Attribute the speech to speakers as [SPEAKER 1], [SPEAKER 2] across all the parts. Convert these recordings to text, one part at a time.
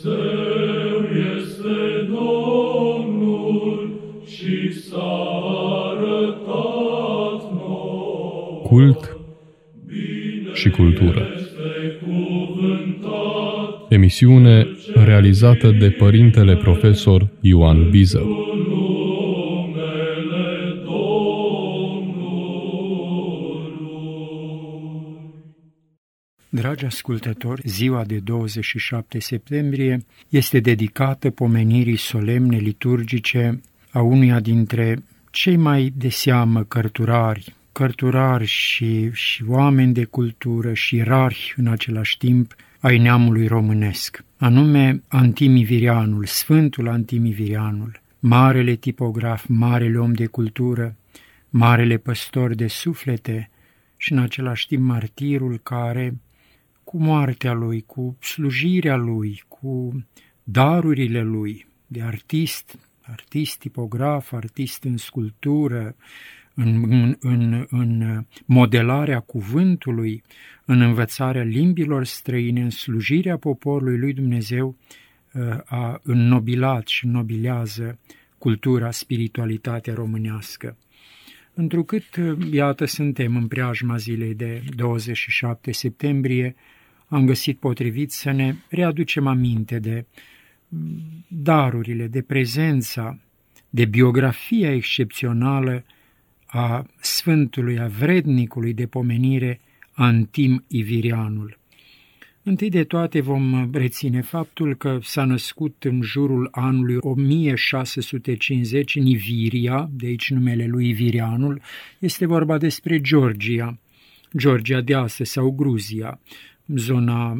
[SPEAKER 1] Dumnezeu este Domnul și s-a arătat nouă.
[SPEAKER 2] Cult și cultură. Emisiune realizată de părintele profesor Ioan Biză.
[SPEAKER 3] Dragi ascultători, ziua de 27 septembrie este dedicată pomenirii solemne liturgice a unuia dintre cei mai de seamă cărturari, cărturari și, și oameni de cultură și rari în același timp ai neamului românesc, anume Antimivirianul, Sfântul Antimivirianul, marele tipograf, marele om de cultură, marele păstor de suflete și în același timp martirul care, cu moartea lui, cu slujirea lui, cu darurile lui de artist, artist tipograf, artist în sculptură, în, în, în, în modelarea cuvântului, în învățarea limbilor străine, în slujirea poporului lui Dumnezeu, a înnobilat și nobilează cultura, spiritualitatea românească. Întrucât, iată, suntem în preajma zilei de 27 septembrie, am găsit potrivit să ne readucem aminte de darurile, de prezența, de biografia excepțională a Sfântului, a vrednicului de pomenire Antim Ivirianul. Întâi de toate vom reține faptul că s-a născut în jurul anului 1650 în Iviria, de aici numele lui Ivirianul, este vorba despre Georgia, Georgia de astăzi sau Gruzia, zona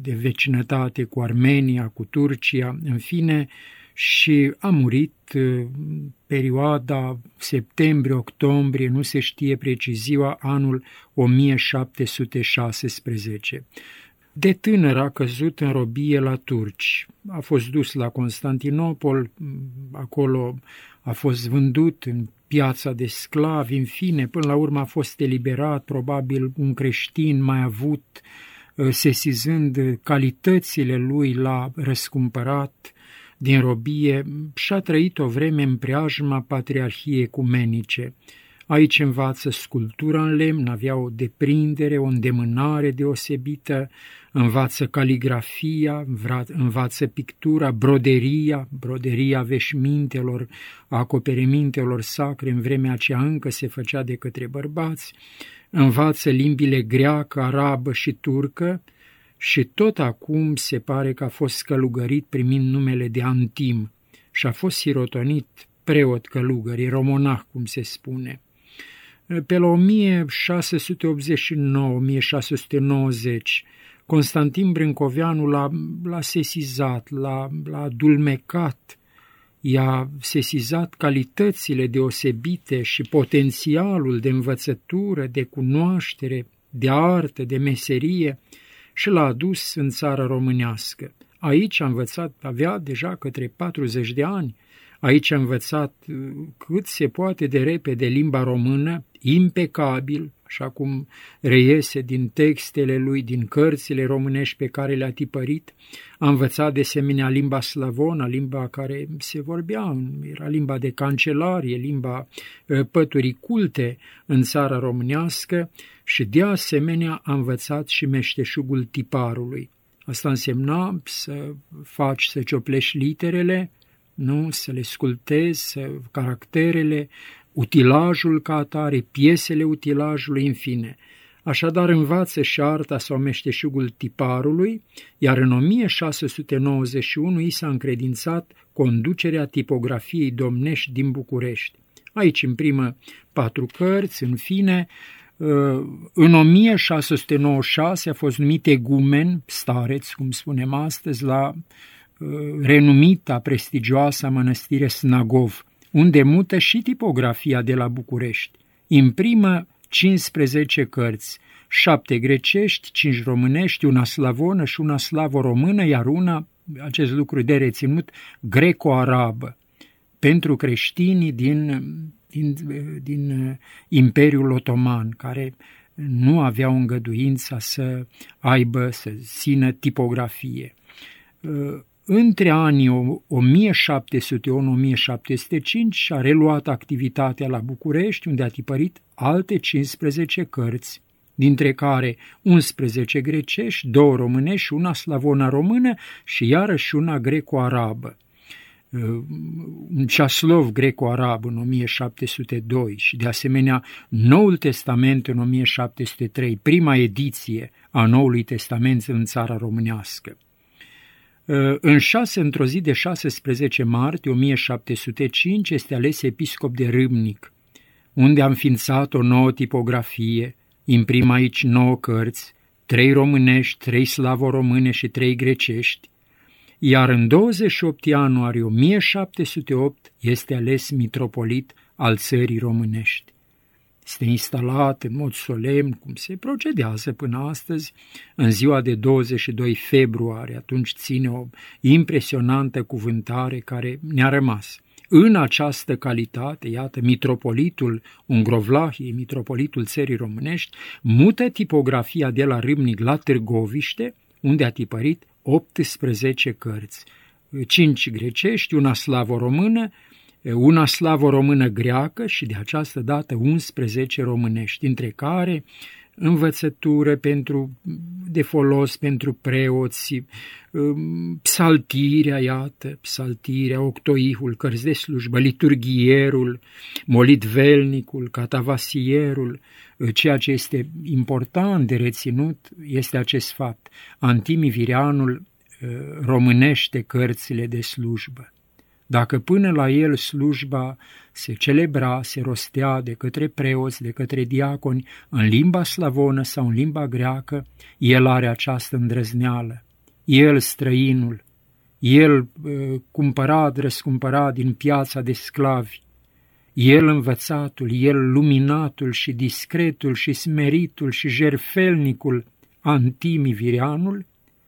[SPEAKER 3] de vecinătate cu Armenia, cu Turcia, în fine, și a murit perioada septembrie-octombrie, nu se știe precis ziua, anul 1716. De tânăr a căzut în robie la turci. A fost dus la Constantinopol, acolo a fost vândut în piața de sclavi, în fine, până la urmă a fost eliberat, probabil un creștin mai avut, sesizând calitățile lui, l-a răscumpărat din robie și-a trăit o vreme în preajma patriarhiei ecumenice. Aici învață sculptura în lemn, avea o deprindere, o îndemânare deosebită, învață caligrafia, învață pictura, broderia, broderia veșmintelor, acoperimintelor sacre, în vremea aceea încă se făcea de către bărbați, învață limbile greacă, arabă și turcă, și tot acum se pare că a fost călugărit primind numele de Antim și a fost sirotonit preot călugări, romonah, cum se spune. Pe la 1689-1690, Constantin Brâncoveanu l-a, l-a sesizat, l-a, l-a dulmecat, i-a sesizat calitățile deosebite și potențialul de învățătură, de cunoaștere, de artă, de meserie, și l-a adus în țara românească. Aici a învățat, avea deja către 40 de ani, aici a învățat uh, cât se poate de repede limba română, impecabil, așa cum reiese din textele lui, din cărțile românești pe care le-a tipărit, a învățat de asemenea limba slavonă, limba care se vorbea, era limba de cancelarie, limba uh, păturii culte în țara românească și de asemenea a învățat și meșteșugul tiparului. Asta însemna să faci, să cioplești literele, nu? să le sculptezi, să, caracterele, utilajul ca atare, piesele utilajului, în fine. Așadar învață și arta sau meșteșugul tiparului, iar în 1691 și s-a încredințat conducerea tipografiei domnești din București. Aici imprimă patru cărți, în fine, în 1696 a fost numit egumen, stareț, cum spunem astăzi, la renumita, prestigioasa mănăstire Snagov, unde mută și tipografia de la București. Imprimă 15 cărți, șapte grecești, cinci românești, una slavonă și una slavo-română, iar una, acest lucru de reținut, greco-arabă, pentru creștinii din, din, din Imperiul Otoman, care nu aveau îngăduința să aibă, să țină tipografie. Între anii 1701-1705 și-a reluat activitatea la București, unde a tipărit alte 15 cărți, dintre care 11 grecești, două românești și una slavona română și iarăși una greco-arabă. Uh, un ceaslov greco-arab în 1702 și de asemenea Noul Testament în 1703, prima ediție a Noului Testament în țara românească. Uh, în șase, într-o zi de 16 martie 1705 este ales episcop de Râmnic, unde a înființat o nouă tipografie, imprimă aici nouă cărți, trei românești, trei slavo-române și trei grecești, iar în 28 ianuarie 1708 este ales mitropolit al țării românești. Este instalat în mod solemn, cum se procedează până astăzi, în ziua de 22 februarie, atunci ține o impresionantă cuvântare care ne-a rămas. În această calitate, iată, mitropolitul Ungrovlahiei, mitropolitul țării românești, mută tipografia de la Râmnic la Târgoviște, unde a tipărit 18 cărți, 5 grecești, una slavo-română, una slavo-română greacă și de această dată 11 românești, dintre care învățătură pentru, de folos pentru preoți, um, psaltirea, iată, psaltirea, octoihul, cărți de slujbă, liturghierul, molitvelnicul, catavasierul, ceea ce este important de reținut este acest fapt. Antimivirianul uh, românește cărțile de slujbă. Dacă până la el slujba se celebra, se rostea de către preoți, de către diaconi, în limba slavonă sau în limba greacă, el are această îndrăzneală. El, străinul, el uh, cumpărat, răscumpărat din piața de sclavi, el învățatul, el luminatul și discretul și smeritul și jerfelnicul Antimivirianul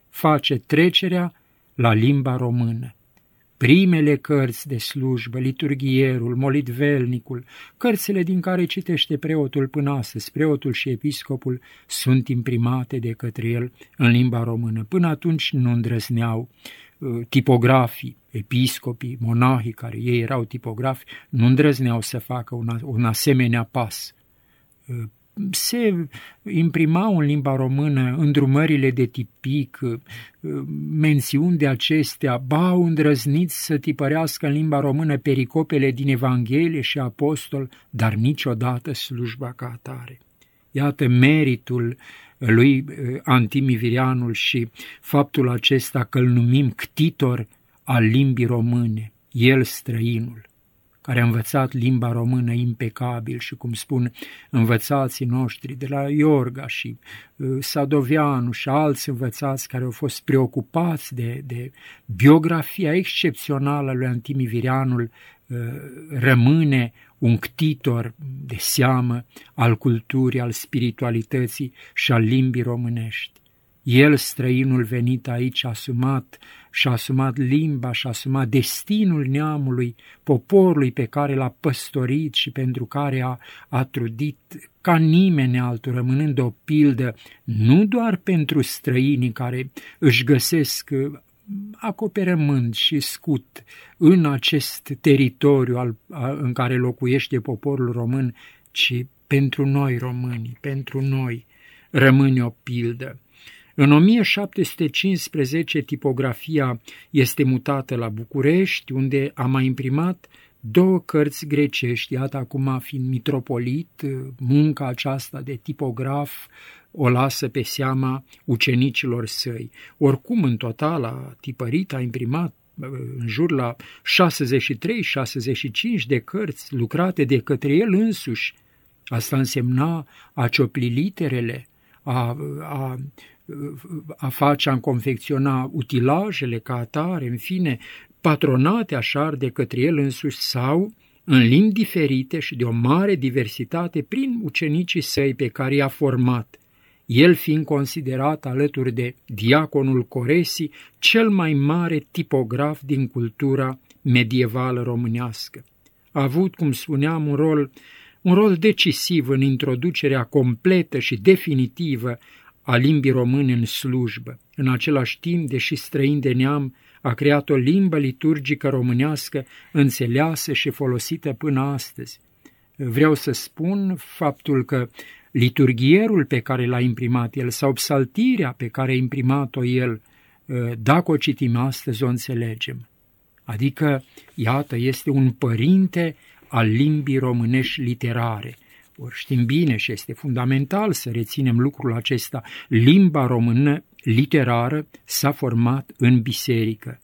[SPEAKER 3] face trecerea la limba română. Primele cărți de slujbă, liturghierul, molitvelnicul, cărțile din care citește preotul până astăzi, preotul și episcopul, sunt imprimate de către el în limba română. Până atunci nu îndrăzneau uh, tipografii, episcopii, monahii, care ei erau tipografi, nu îndrăzneau să facă un, un asemenea pas uh, se imprimau în limba română îndrumările de tipic, mențiuni de acestea, ba au îndrăznit să tipărească în limba română pericopele din Evanghelie și Apostol, dar niciodată slujba ca atare. Iată meritul lui eh, Antimivirianul și faptul acesta că îl numim ctitor al limbii române, el străinul care a învățat limba română impecabil și, cum spun învățații noștri de la Iorga și uh, Sadoveanu și alți învățați care au fost preocupați de, de biografia excepțională a lui Antimivirianul, uh, rămâne un ctitor de seamă al culturii, al spiritualității și al limbii românești. El, străinul venit aici, a asumat și-a asumat limba, și-a asumat destinul neamului, poporului pe care l-a păstorit și pentru care a, a trudit ca nimeni altul, rămânând o pildă nu doar pentru străinii care își găsesc acoperământ și scut în acest teritoriu al, a, în care locuiește poporul român, ci pentru noi români, pentru noi rămâne o pildă. În 1715 tipografia este mutată la București, unde a mai imprimat două cărți grecești, iată acum fiind mitropolit, munca aceasta de tipograf o lasă pe seama ucenicilor săi. Oricum, în total, a tipărit, a imprimat în jur la 63-65 de cărți lucrate de către el însuși. Asta însemna a ciopli literele, a, a a face, a confecționa utilajele ca atare, în fine, patronate așa de către el însuși sau în limbi diferite și de o mare diversitate prin ucenicii săi pe care i-a format, el fiind considerat alături de diaconul Coresi cel mai mare tipograf din cultura medievală românească. A avut, cum spuneam, un rol un rol decisiv în introducerea completă și definitivă a limbii române în slujbă. În același timp, deși străin de neam, a creat o limbă liturgică românească înțeleasă și folosită până astăzi. Vreau să spun faptul că liturghierul pe care l-a imprimat el sau psaltirea pe care a imprimat-o el, dacă o citim astăzi, o înțelegem. Adică, iată, este un părinte al limbii românești literare. Ori știm bine și este fundamental să reținem lucrul acesta. Limba română literară s-a format în biserică,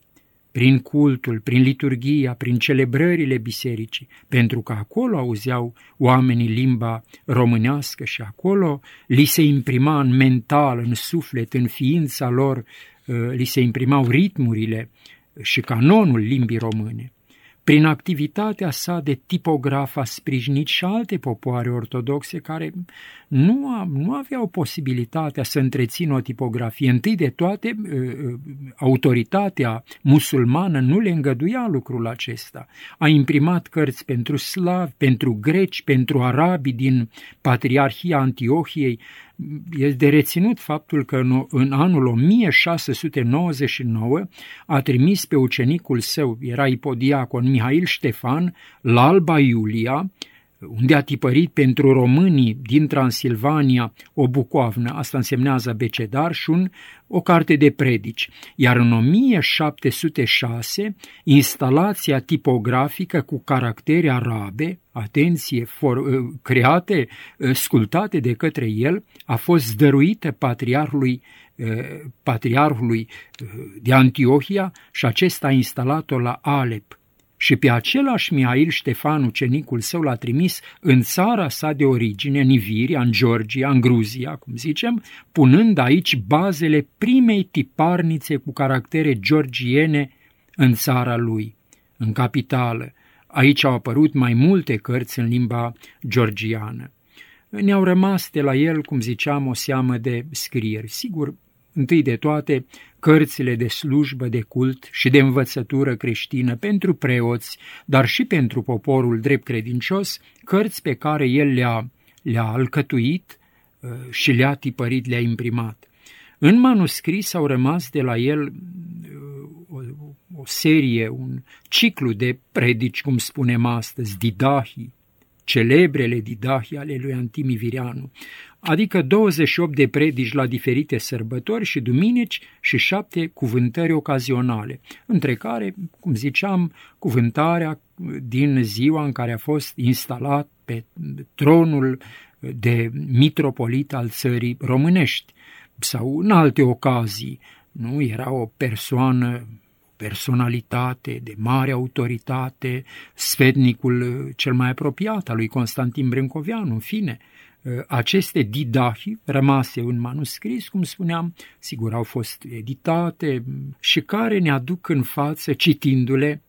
[SPEAKER 3] prin cultul, prin liturgia, prin celebrările bisericii, pentru că acolo auzeau oamenii limba românească și acolo li se imprima în mental, în suflet, în ființa lor, uh, li se imprimau ritmurile și canonul limbii române. Prin activitatea sa de tipograf a sprijinit și alte popoare ortodoxe care nu, a, nu aveau posibilitatea să întrețină o tipografie. Întâi de toate, ă, ă, autoritatea musulmană nu le îngăduia lucrul acesta. A imprimat cărți pentru slavi, pentru greci, pentru arabi din Patriarhia Antiohiei, e de reținut faptul că în, în anul 1699 a trimis pe ucenicul său, era ipodiacon Mihail Ștefan, la Alba Iulia, unde a tipărit pentru românii din Transilvania o bucoavnă, asta însemnează becedar și un, o carte de predici, iar în 1706 instalația tipografică cu caractere arabe, atenție, for, uh, create, uh, sculptate de către el, a fost dăruită patriarhului uh, patriarhului de Antiohia și acesta a instalat-o la Alep și pe același Mihail Ștefan, ucenicul său, l-a trimis în țara sa de origine, în Iviria, în Georgia, în Gruzia, cum zicem, punând aici bazele primei tiparnițe cu caractere georgiene în țara lui, în capitală. Aici au apărut mai multe cărți în limba georgiană. Ne-au rămas de la el, cum ziceam, o seamă de scrieri. Sigur, întâi de toate, cărțile de slujbă, de cult și de învățătură creștină pentru preoți, dar și pentru poporul drept credincios, cărți pe care el le-a, le-a alcătuit uh, și le-a tipărit, le-a imprimat. În manuscris au rămas de la el uh, o, o serie, un ciclu de predici, cum spunem astăzi, didahii, celebrele didahii ale lui Antimi Virianu, adică 28 de predici la diferite sărbători și duminici și șapte cuvântări ocazionale, între care, cum ziceam, cuvântarea din ziua în care a fost instalat pe tronul de mitropolit al țării românești sau în alte ocazii. Nu era o persoană personalitate, de mare autoritate, sfednicul cel mai apropiat al lui Constantin Brâncoveanu, în fine, aceste didahi rămase în manuscris, cum spuneam, sigur au fost editate și care ne aduc în față, citindu-le,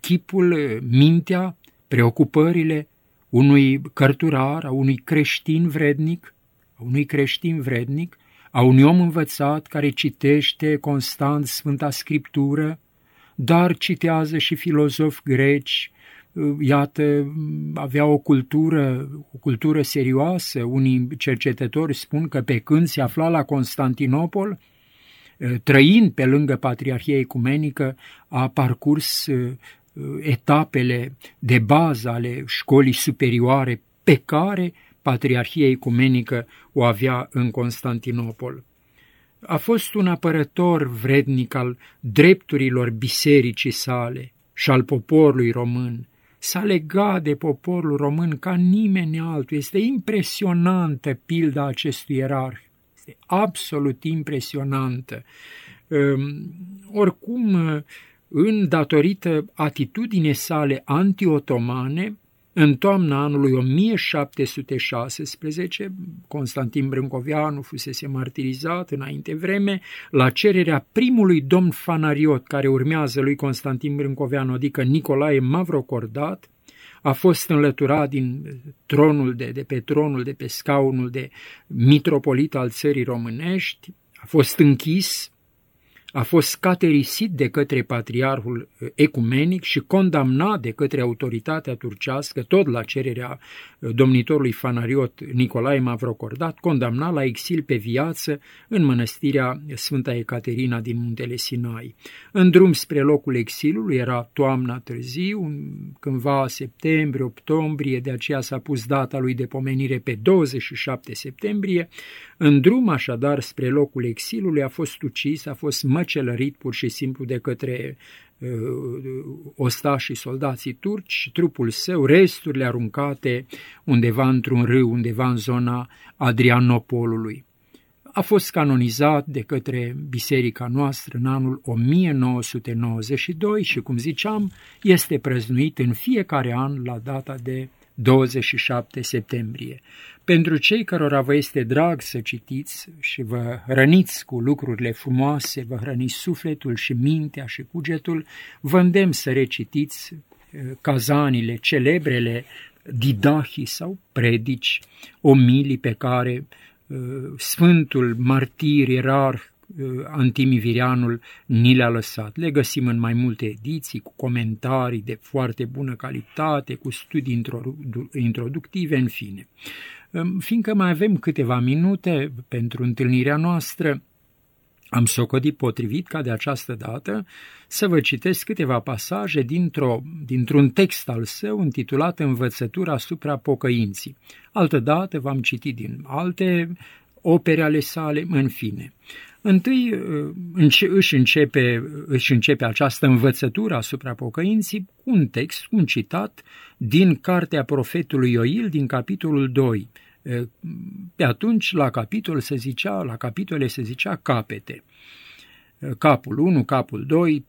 [SPEAKER 3] chipul, mintea, preocupările unui cărturar, a unui creștin vrednic, a unui creștin vrednic, a unui om învățat care citește constant Sfânta Scriptură, dar citează și filozofi greci, iată, avea o cultură, o cultură serioasă. Unii cercetători spun că pe când se afla la Constantinopol, trăind pe lângă Patriarhia Ecumenică, a parcurs etapele de bază ale școlii superioare pe care Patriarhia Ecumenică o avea în Constantinopol. A fost un apărător vrednic al drepturilor bisericii sale și al poporului român. S-a legat de poporul român ca nimeni altul. Este impresionantă pilda acestui ierarh. Este absolut impresionantă. Ehm, oricum, în datorită atitudinii sale anti-otomane, în toamna anului 1716, Constantin Brâncoveanu fusese martirizat înainte vreme la cererea primului domn fanariot care urmează lui Constantin Brâncoveanu, adică Nicolae Mavrocordat, a fost înlăturat din tronul de, de pe tronul de pe scaunul de mitropolit al țării românești, a fost închis, a fost caterisit de către patriarhul uh, ecumenic și condamnat de către autoritatea turcească, tot la cererea uh, domnitorului Fanariot Nicolae Mavrocordat, condamnat la exil pe viață în mănăstirea Sfânta Ecaterina din Muntele Sinai. În drum spre locul exilului era toamna târziu, cândva septembrie, octombrie, de aceea s-a pus data lui de pomenire pe 27 septembrie. În drum așadar spre locul exilului a fost ucis, a fost măcelărit pur și simplu de către uh, ostașii soldații turci, trupul său, resturile aruncate undeva într-un râu, undeva în zona Adrianopolului. A fost canonizat de către biserica noastră în anul 1992 și, cum ziceam, este prăznuit în fiecare an la data de 27 septembrie. Pentru cei cărora vă este drag să citiți și vă hrăniți cu lucrurile frumoase, vă hrăniți sufletul și mintea și cugetul, vă îndemn să recitiți eh, cazanile, celebrele didahii sau predici, omilii pe care eh, Sfântul Martir Ierarh eh, Antimivirianul ni le-a lăsat. Le găsim în mai multe ediții, cu comentarii de foarte bună calitate, cu studii introductive, în fine. Fiindcă mai avem câteva minute pentru întâlnirea noastră, am socodit potrivit ca de această dată să vă citesc câteva pasaje dintr-o, dintr-un text al său intitulat Învățătura asupra pocăinții. Altădată v-am citit din alte opere ale sale, în fine. Întâi uh, își începe, își începe această învățătură asupra pocăinții cu un text, un citat din cartea profetului Ioil din capitolul 2. Uh, pe atunci la capitol se zicea, la capitole se zicea capete capul 1, capul 2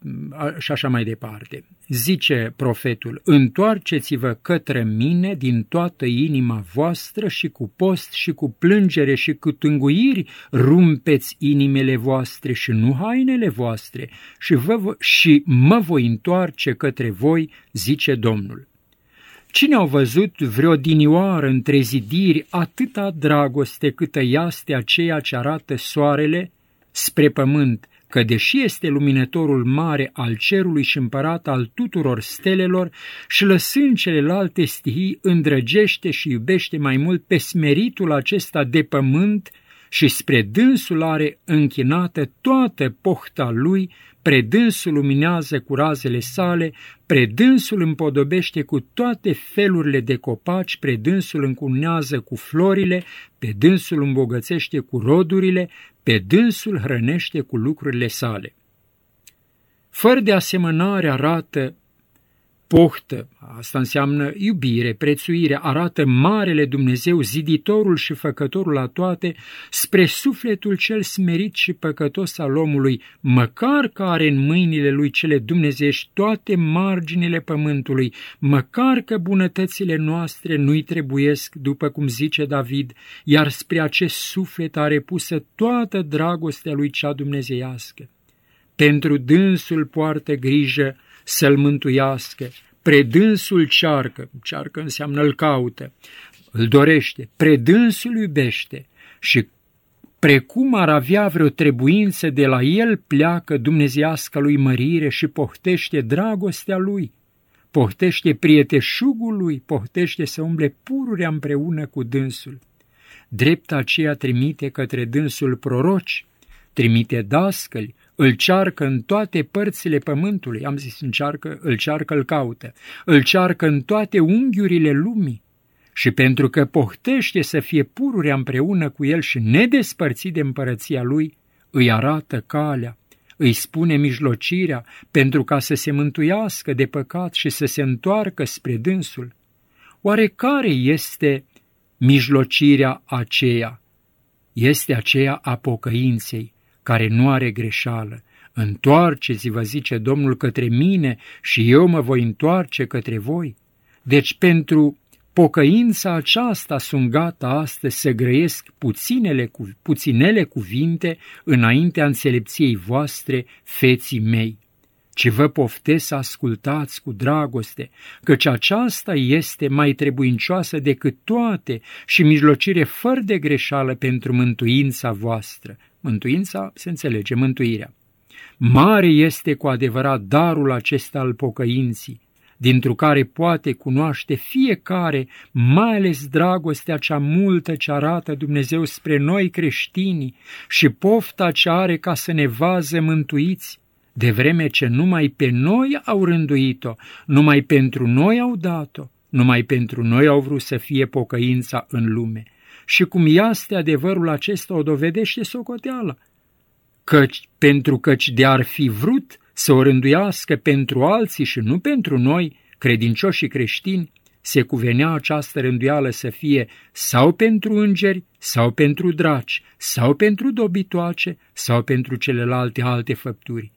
[SPEAKER 3] și așa mai departe. Zice profetul, întoarceți-vă către mine din toată inima voastră și cu post și cu plângere și cu tânguiri rumpeți inimile voastre și nu hainele voastre și, vă, și mă voi întoarce către voi, zice Domnul. Cine au văzut vreo dinioară între zidiri atâta dragoste câtă iaste aceea ce arată soarele spre pământ, că deși este luminătorul mare al cerului și împărat al tuturor stelelor și lăsând celelalte stihii îndrăgește și iubește mai mult pe smeritul acesta de pământ și spre dânsul are închinată toată pohta lui, predânsul luminează cu razele sale, predânsul împodobește cu toate felurile de copaci, predânsul încunează cu florile, pe dânsul îmbogățește cu rodurile, pe dânsul hrănește cu lucrurile sale. Fără de asemănare arată pohtă, asta înseamnă iubire, prețuire, arată Marele Dumnezeu, ziditorul și făcătorul la toate, spre sufletul cel smerit și păcătos al omului, măcar că are în mâinile lui cele dumnezești toate marginile pământului, măcar că bunătățile noastre nu-i trebuiesc, după cum zice David, iar spre acest suflet are pusă toată dragostea lui cea dumnezeiască. Pentru dânsul poartă grijă să-l mântuiască, predânsul cearcă, cearcă înseamnă îl caută, îl dorește, predânsul iubește. Și precum ar avea vreo trebuință de la el pleacă dumnezeiasca lui mărire și pohtește dragostea lui, pohtește prieteșugul lui, pohtește să umble pururea împreună cu dânsul. Drept aceea trimite către dânsul proroci, trimite dascăli, îl cearcă în toate părțile pământului, am zis încearcă, îl cearcă, îl caută, îl cearcă în toate unghiurile lumii. Și pentru că pohtește să fie pururea împreună cu el și nedespărțit de împărăția lui, îi arată calea, îi spune mijlocirea pentru ca să se mântuiască de păcat și să se întoarcă spre dânsul. Oare care este mijlocirea aceea? Este aceea a pocăinței, care nu are greșeală. Întoarceți-vă, zice Domnul, către mine și eu mă voi întoarce către voi. Deci pentru pocăința aceasta sunt gata astăzi să grăiesc puținele, puținele cuvinte înaintea înțelepției voastre, feții mei ci vă poftesc să ascultați cu dragoste, căci aceasta este mai trebuincioasă decât toate și mijlocire fără de greșeală pentru mântuința voastră. Mântuința se înțelege, mântuirea. Mare este cu adevărat darul acesta al pocăinții, dintr care poate cunoaște fiecare, mai ales dragostea cea multă ce arată Dumnezeu spre noi creștini și pofta ce are ca să ne vază mântuiți, de vreme ce numai pe noi au rânduit-o, numai pentru noi au dat-o, numai pentru noi au vrut să fie pocăința în lume. Și cum este adevărul acesta o dovedește socoteala, căci, pentru căci de-ar fi vrut să o rânduiască pentru alții și nu pentru noi, credincioși și creștini, se cuvenea această rânduială să fie sau pentru îngeri, sau pentru draci, sau pentru dobitoace, sau pentru celelalte alte făpturi.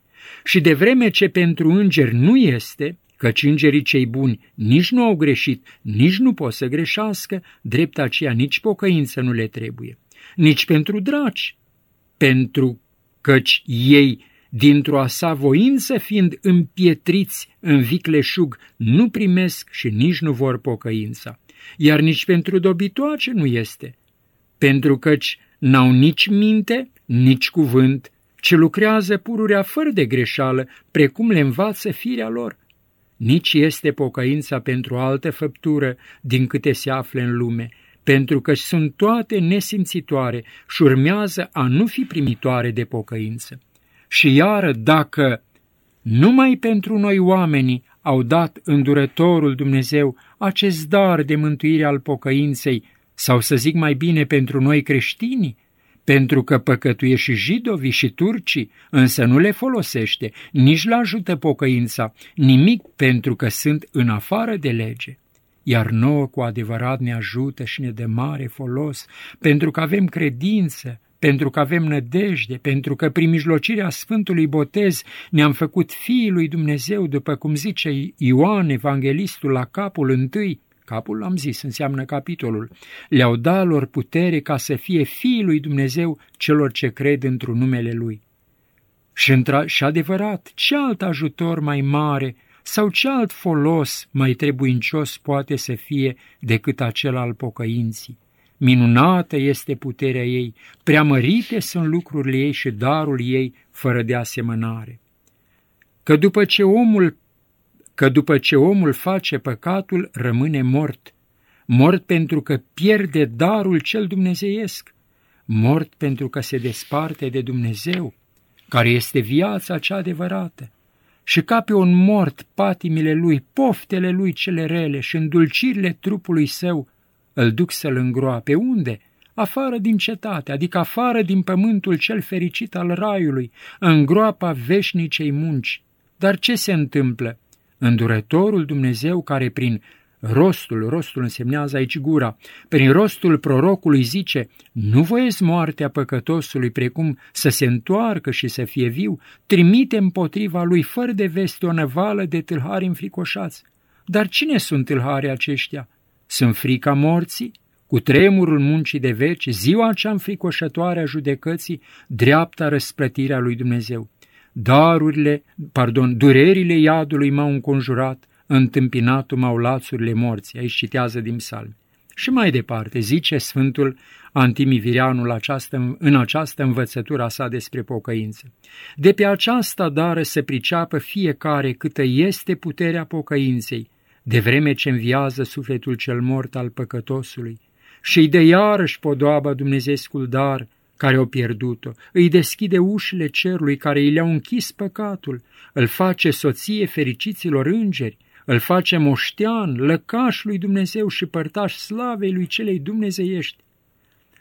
[SPEAKER 3] Și de vreme ce pentru îngeri nu este, căci îngerii cei buni nici nu au greșit, nici nu pot să greșească, drept aceea nici pocăință nu le trebuie. Nici pentru draci, pentru căci ei, dintr-o a sa voință fiind împietriți în vicleșug, nu primesc și nici nu vor pocăința. Iar nici pentru dobitoace nu este, pentru căci n-au nici minte, nici cuvânt, ci lucrează pururea fără de greșeală, precum le învață firea lor. Nici este pocăința pentru altă făptură din câte se află în lume, pentru că sunt toate nesimțitoare și urmează a nu fi primitoare de pocăință. Și iară, dacă numai pentru noi oamenii au dat îndurătorul Dumnezeu acest dar de mântuire al pocăinței, sau să zic mai bine pentru noi creștinii, pentru că păcătuie și jidovii și turcii, însă nu le folosește, nici la ajută pocăința, nimic pentru că sunt în afară de lege. Iar nouă cu adevărat ne ajută și ne dă mare folos, pentru că avem credință, pentru că avem nădejde, pentru că prin mijlocirea Sfântului Botez ne-am făcut fiii lui Dumnezeu, după cum zice Ioan, evanghelistul, la capul întâi, capul am zis, înseamnă capitolul, le-au dat lor putere ca să fie fiii lui Dumnezeu celor ce cred într-un numele lui. Și, și adevărat, ce alt ajutor mai mare sau ce alt folos mai trebuincios poate să fie decât acela al pocăinții? Minunată este puterea ei, preamărite sunt lucrurile ei și darul ei fără de asemănare. Că după ce omul că după ce omul face păcatul, rămâne mort, mort pentru că pierde darul cel dumnezeiesc, mort pentru că se desparte de Dumnezeu, care este viața cea adevărată, și ca pe un mort patimile lui, poftele lui cele rele și îndulcirile trupului său, îl duc să-l îngroape. Unde? Afară din cetate, adică afară din pământul cel fericit al raiului, în groapa veșnicei munci. Dar ce se întâmplă? Îndurătorul Dumnezeu care prin rostul, rostul însemnează aici gura, prin rostul prorocului zice, nu voiesc moartea păcătosului precum să se întoarcă și să fie viu, trimite împotriva lui fără de veste o năvală de tâlhari înfricoșați. Dar cine sunt tâlharii aceștia? Sunt frica morții? Cu tremurul muncii de veci, ziua cea înfricoșătoare a judecății, dreapta răsplătirea lui Dumnezeu. Darurile, pardon, durerile iadului m-au înconjurat, întâmpinat m-au lațurile morții. Aici citează din psalmi. Și mai departe, zice Sfântul Antimivirianul această, în această învățătură sa despre pocăință. De pe aceasta dară să priceapă fiecare câtă este puterea pocăinței, de vreme ce înviază sufletul cel mort al păcătosului, și îi de iarăși podoaba Dumnezeescul dar, care au pierdut-o, îi deschide ușile cerului care îi le-au închis păcatul, îl face soție fericiților îngeri, îl face moștean, lăcaș lui Dumnezeu și părtaș slavei lui celei dumnezeiești.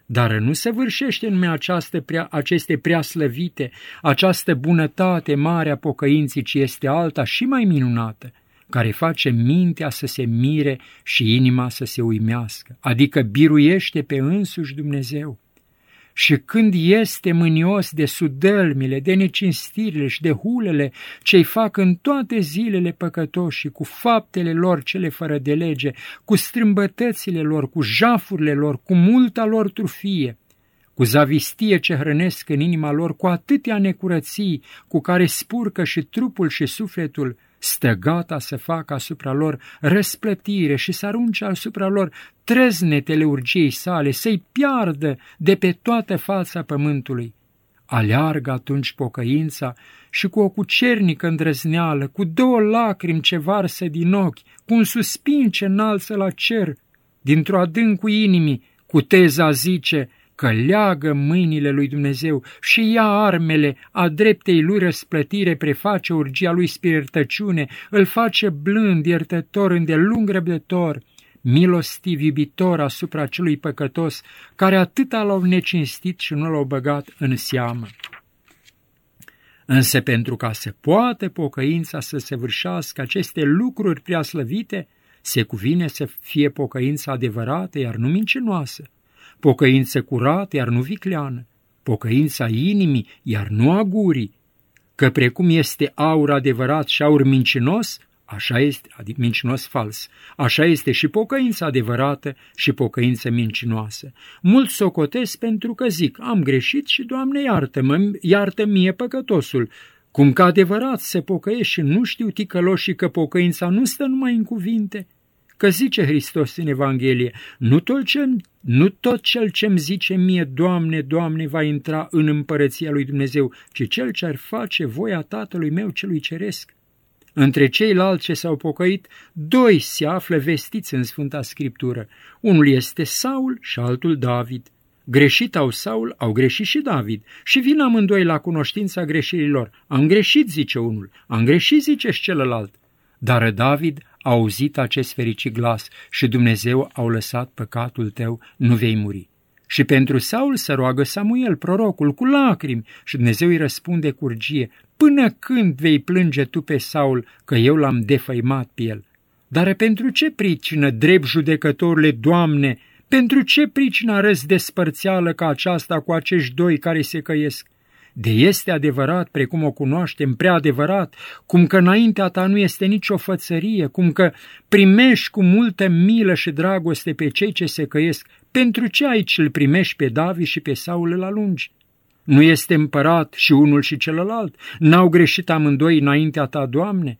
[SPEAKER 3] Dar nu se vârșește numai această prea, aceste prea slăvite, această bunătate mare a pocăinții, ci este alta și mai minunată, care face mintea să se mire și inima să se uimească, adică biruiește pe însuși Dumnezeu și când este mânios de sudălmile, de necinstirile și de hulele ce-i fac în toate zilele păcătoși cu faptele lor cele fără de lege, cu strâmbătățile lor, cu jafurile lor, cu multa lor trufie, cu zavistie ce hrănesc în inima lor, cu atâtea necurății cu care spurcă și trupul și sufletul, stă gata să facă asupra lor răsplătire și să arunce asupra lor treznetele urgiei sale, să-i piardă de pe toată fața pământului. aleargă atunci pocăința și cu o cucernică îndrăzneală, cu două lacrimi ce varsă din ochi, cu un suspin ce înalță la cer, dintr-o adâncul inimii, cu teza zice că leagă mâinile lui Dumnezeu și ia armele a dreptei lui răsplătire, preface urgia lui spirtăciune, îl face blând, iertător, îndelung răbdător, milostiv, iubitor asupra celui păcătos, care atâta l-au necinstit și nu l-au băgat în seamă. Însă pentru ca să poată pocăința să se vârșească aceste lucruri prea slăvite, se cuvine să fie pocăința adevărată, iar nu mincinoasă, pocăință curată, iar nu vicleană, pocăința inimii, iar nu a gurii, că precum este aur adevărat și aur mincinos, Așa este, adică mincinos fals. Așa este și pocăința adevărată și pocăința mincinoasă. Mulți socotesc pentru că zic, am greșit și, Doamne, iartă-mă, iartă mie păcătosul. Cum că adevărat se pocăiește și nu știu ticăloșii că pocăința nu stă numai în cuvinte, că zice Hristos în Evanghelie, nu tot, ce, nu tot cel ce-mi zice mie, Doamne, Doamne, va intra în împărăția lui Dumnezeu, ci cel ce ar face voia Tatălui meu celui ceresc. Între ceilalți ce s-au pocăit, doi se află vestiți în Sfânta Scriptură. Unul este Saul și altul David. Greșit au Saul, au greșit și David. Și vin amândoi la cunoștința greșelilor. Am greșit, zice unul, am greșit, zice și celălalt. Dar David a auzit acest fericit glas și Dumnezeu au lăsat păcatul tău, nu vei muri. Și pentru Saul se roagă Samuel, prorocul, cu lacrimi și Dumnezeu îi răspunde cu urgie, Până când vei plânge tu pe Saul că eu l-am defăimat pe el? Dar pentru ce pricină, drept judecătorile, Doamne, pentru ce pricină arăți despărțeală ca aceasta cu acești doi care se căiesc? De este adevărat, precum o cunoaștem, prea adevărat, cum că înaintea ta nu este nicio fățărie, cum că primești cu multă milă și dragoste pe cei ce se căiesc, pentru ce aici îl primești pe David și pe Saul la lungi? Nu este împărat și unul și celălalt? N-au greșit amândoi înaintea ta, Doamne?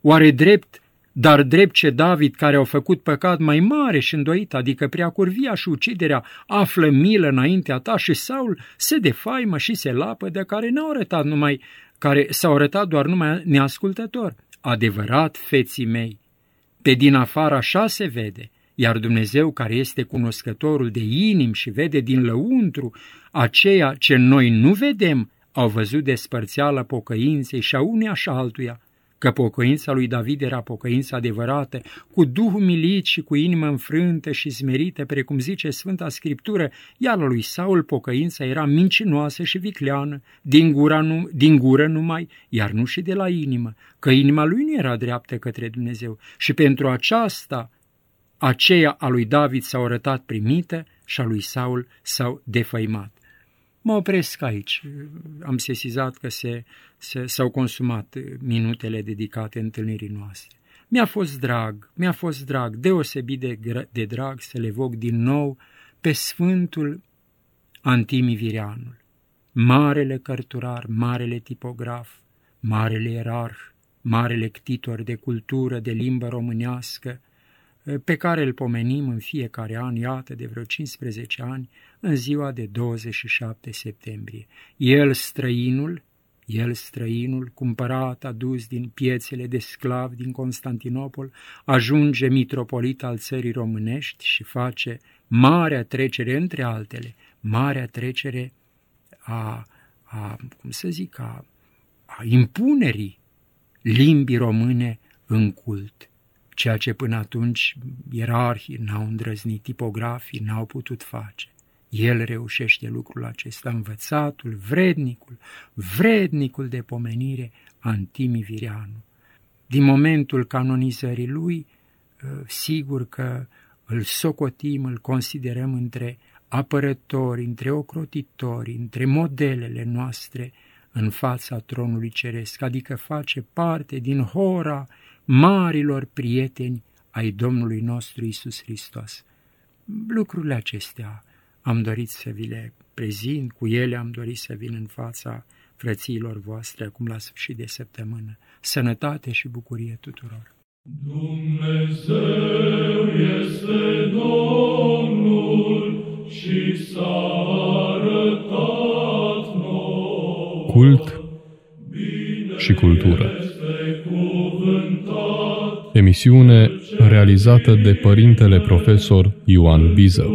[SPEAKER 3] Oare drept, dar drept ce David, care au făcut păcat mai mare și îndoit, adică prea curvia și uciderea, află milă înaintea ta și Saul se defaimă și se lapă de care n-au arătat numai, care s-au arătat doar numai neascultător. Adevărat, feții mei, pe din afară așa se vede, iar Dumnezeu, care este cunoscătorul de inim și vede din lăuntru aceea ce noi nu vedem, au văzut despărțeala pocăinței și a uneia și altuia, că pocăința lui David era pocăința adevărată, cu Duhul milit și cu inimă înfrântă și smerită, precum zice Sfânta Scriptură, iar lui Saul pocăința era mincinoasă și vicleană, din, gura nu, din gură numai, iar nu și de la inimă, că inima lui nu era dreaptă către Dumnezeu și pentru aceasta aceea a lui David s-au arătat primită și a lui Saul s-au defăimat. Mă opresc aici. Am sesizat că se, se, s-au consumat minutele dedicate întâlnirii noastre. Mi-a fost drag, mi-a fost drag, deosebit de, de drag să le voc din nou pe Sfântul Antimi Vireanul, marele cărturar, marele tipograf, marele erarh, marele ctitor de cultură, de limbă românească, pe care îl pomenim în fiecare an, iată, de vreo 15 ani, în ziua de 27 septembrie. El străinul, el străinul, cumpărat, adus din piețele de sclav din Constantinopol, ajunge mitropolit al țării românești și face marea trecere, între altele, marea trecere a, a cum să zic, a, a impunerii limbii române în cult ceea ce până atunci ierarhii n-au îndrăznit, tipografii n-au putut face. El reușește lucrul acesta, învățatul, vrednicul, vrednicul de pomenire, Antimi Vireanu. Din momentul canonizării lui, ă, sigur că îl socotim, îl considerăm între apărători, între ocrotitori, între modelele noastre în fața tronului ceresc, adică face parte din hora marilor prieteni ai Domnului nostru Isus Hristos. Lucrurile acestea am dorit să vi le prezint, cu ele am dorit să vin în fața frățiilor voastre acum la sfârșit de săptămână. Sănătate și bucurie tuturor!
[SPEAKER 1] Dumnezeu este Domnul și s-a arătat noi.
[SPEAKER 2] Cult și cultură. Emisiune realizată de Părintele Profesor Ioan Biză.